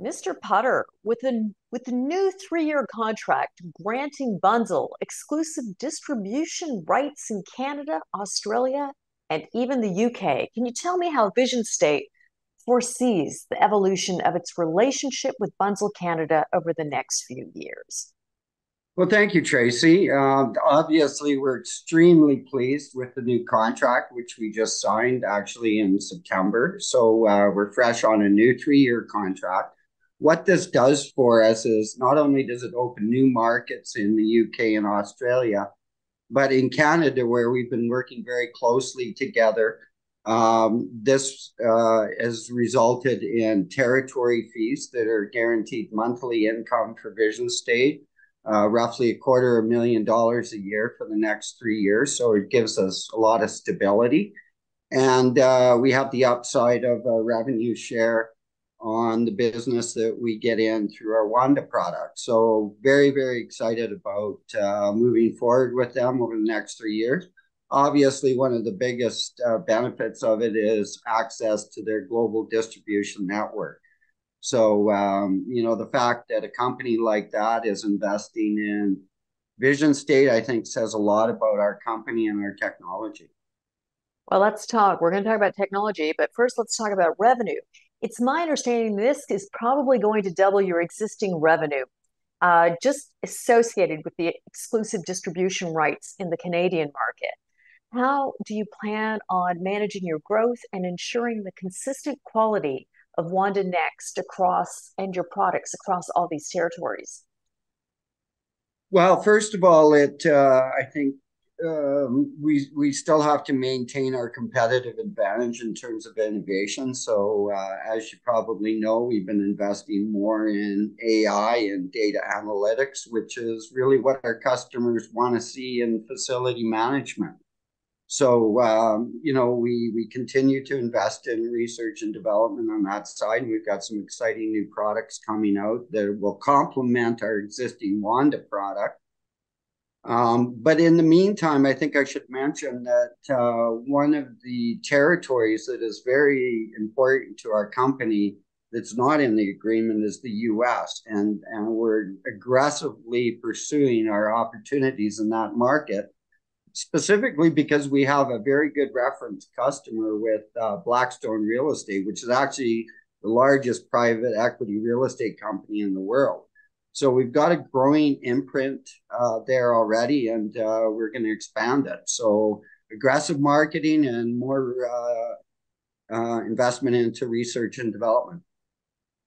Mr. Putter, with a with the new three-year contract granting Bunzl exclusive distribution rights in Canada, Australia, and even the UK, can you tell me how Visionstate foresees the evolution of its relationship with Bunzl Canada over the next few years? Well, thank you, Tracy. Uh, obviously, we're extremely pleased with the new contract, which we just signed actually in September. So uh, we're fresh on a new three-year contract. What this does for us is not only does it open new markets in the UK and Australia, but in Canada, where we've been working very closely together, um, this uh, has resulted in territory fees that are guaranteed monthly income for Visionstate uh, roughly a quarter of a million dollars a year for the next three years. So it gives us a lot of stability. And uh, we have the upside of a revenue share on the business that we get in through our Wanda product. So very, very excited about uh, moving forward with them over the next three years. Obviously, one of the biggest uh, benefits of it is access to their global distribution network. So, um, you know, the fact that a company like that is investing in Visionstate, I think, says a lot about our company and our technology. Well, let's talk. We're going to talk about technology, but first, let's talk about revenue. It's my understanding this is probably going to double your existing revenue, uh, just associated with the exclusive distribution rights in the Canadian market. How do you plan on managing your growth and ensuring the consistent quality of WandaNEXT across and your products across all these territories? Well, first of all, it uh, I think um, we we still have to maintain our competitive advantage in terms of innovation. So, uh, as you probably know, we've been investing more in AI and data analytics, which is really what our customers want to see in facility management. So um, you know, we we continue to invest in research and development on that side. And we've got some exciting new products coming out that will complement our existing Wanda product. Um, but in the meantime, I think I should mention that uh, one of the territories that is very important to our company that's not in the agreement is the U.S. and and we're aggressively pursuing our opportunities in that market specifically because we have a very good reference customer with uh, Blackstone Real Estate, which is actually the largest private equity real estate company in the world. So we've got a growing imprint uh, there already, and uh, we're going to expand it. So aggressive marketing and more uh, uh, investment into research and development.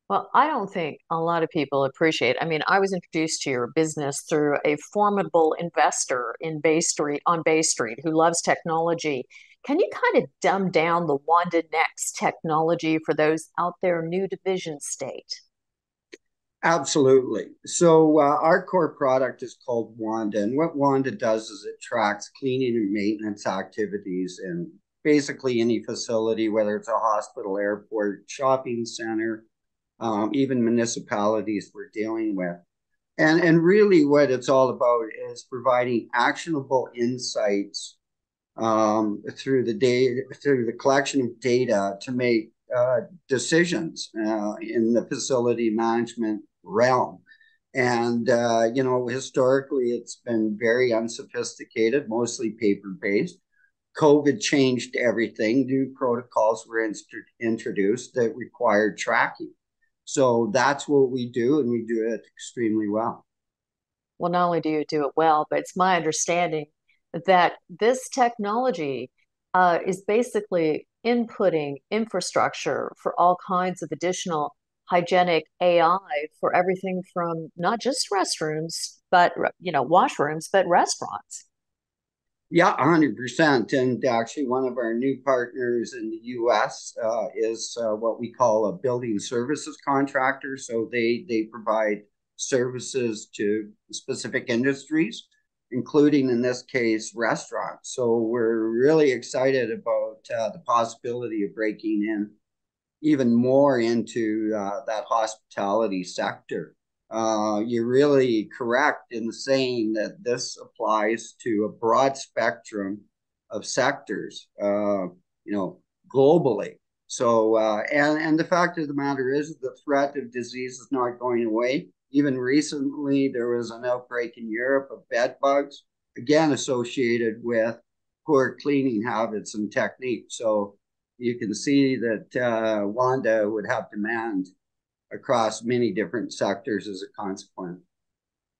Well, I don't think a lot of people appreciate. I mean, I was introduced to your business through a formidable investor in Bay Street on Bay Street who loves technology. Can you kind of dumb down the Wanda Next technology for those out there new to Visionstate? Absolutely. So uh, our core product is called Wanda, and what Wanda does is it tracks cleaning and maintenance activities in basically any facility, whether it's a hospital, airport, shopping center, um, even municipalities we're dealing with. And, and really, what it's all about is providing actionable insights um, through the data, through the collection of data to make uh, decisions uh, in the facility management realm. And, uh, you know, historically, it's been very unsophisticated, mostly paper based. COVID changed everything. New protocols were introduced that required tracking. So that's what we do, and we do it extremely well. Well, not only do you do it well, but it's my understanding that this technology uh, is basically inputting infrastructure for all kinds of additional hygienic AI for everything from not just restrooms, but you know, washrooms, but restaurants. Yeah, 100%. And actually, one of our new partners in the US uh, is uh, what we call a building services contractor. So they, they provide services to specific industries, including in this case, restaurants. So we're really excited about uh, the possibility of breaking in even more into uh, that hospitality sector uh, you're really correct in saying that this applies to a broad spectrum of sectors, uh, you know, globally. So, uh, and, and the fact of the matter is the threat of disease is not going away. Even recently, there was an outbreak in Europe of bed bugs, again associated with poor cleaning habits and techniques. So you can see that uh, Wanda would have demand across many different sectors as a consequence.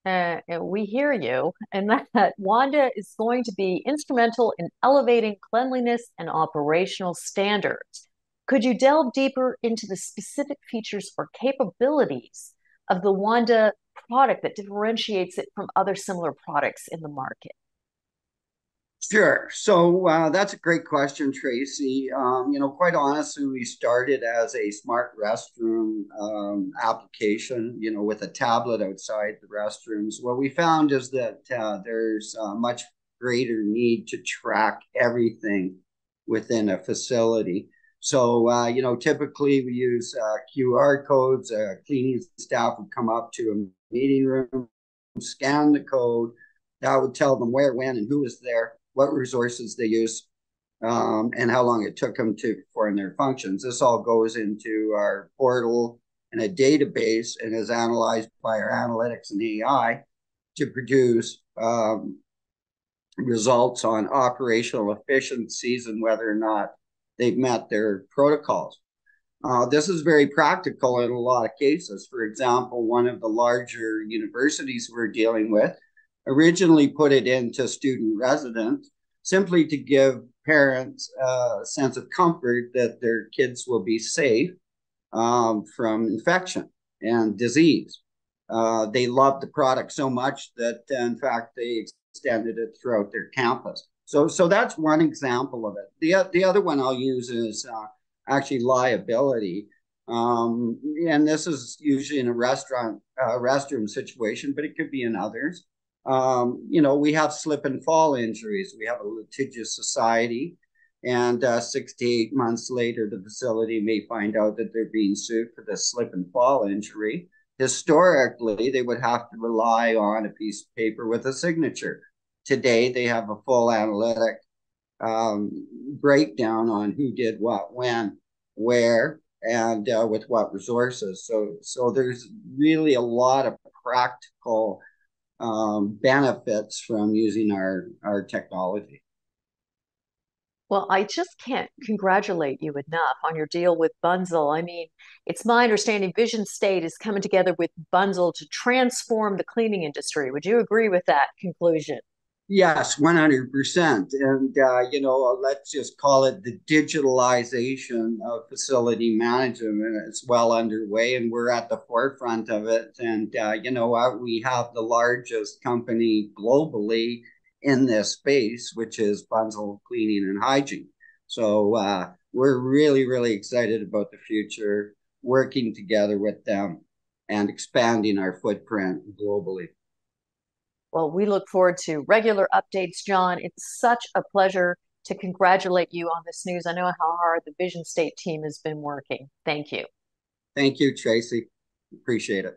Uh, we hear you, and that Wanda is going to be instrumental in elevating cleanliness and operational standards. Could you delve deeper into the specific features or capabilities of the Wanda product that differentiates it from other similar products in the market? Sure. So uh, that's a great question, Tracy. Um, you know, quite honestly, we started as a smart restroom um, application, you know, with a tablet outside the restrooms. What we found is that uh, there's a much greater need to track everything within a facility. So, uh, you know, typically we use uh, QR codes. Cleaning staff would come up to a meeting room, scan the code. That would tell them where, when, and who was there what resources they use, um, and how long it took them to perform their functions. This all goes into our portal and a database and is analyzed by our analytics and AI to produce um, results on operational efficiencies and whether or not they've met their protocols. Uh, this is very practical in a lot of cases. For example, one of the larger universities we're dealing with originally put it into student residence simply to give parents a sense of comfort that their kids will be safe um, from infection and disease. Uh, they loved the product so much that, in fact, they extended it throughout their campus. So, so that's one example of it. The, the other one I'll use is uh, actually liability. Um, and this is usually in a restaurant, uh, restroom situation, but it could be in others. Um, you know, we have slip and fall injuries. We have a litigious society, and uh, months later, the facility may find out that they're being sued for the slip and fall injury. Historically, they would have to rely on a piece of paper with a signature. Today, they have a full analytic um, breakdown on who did what, when, where, and uh, with what resources. So, so there's really a lot of practical um, benefits from using our our technology. Well, I just can't congratulate you enough on your deal with Bunzl. I mean, it's my understanding Visionstate is coming together with Bunzl to transform the cleaning industry. Would you agree with that conclusion? Yes, 100%. And, uh, you know, let's just call it the digitalization of facility management. It's well underway and we're at the forefront of it. And, uh, you know, uh, we have the largest company globally in this space, which is Bunzl Cleaning and Hygiene. So uh, we're really, really excited about the future, working together with them and expanding our footprint globally. Well, we look forward to regular updates, John. It's such a pleasure to congratulate you on this news. I know how hard the Visionstate team has been working. Thank you. Thank you, Tracy. Appreciate it.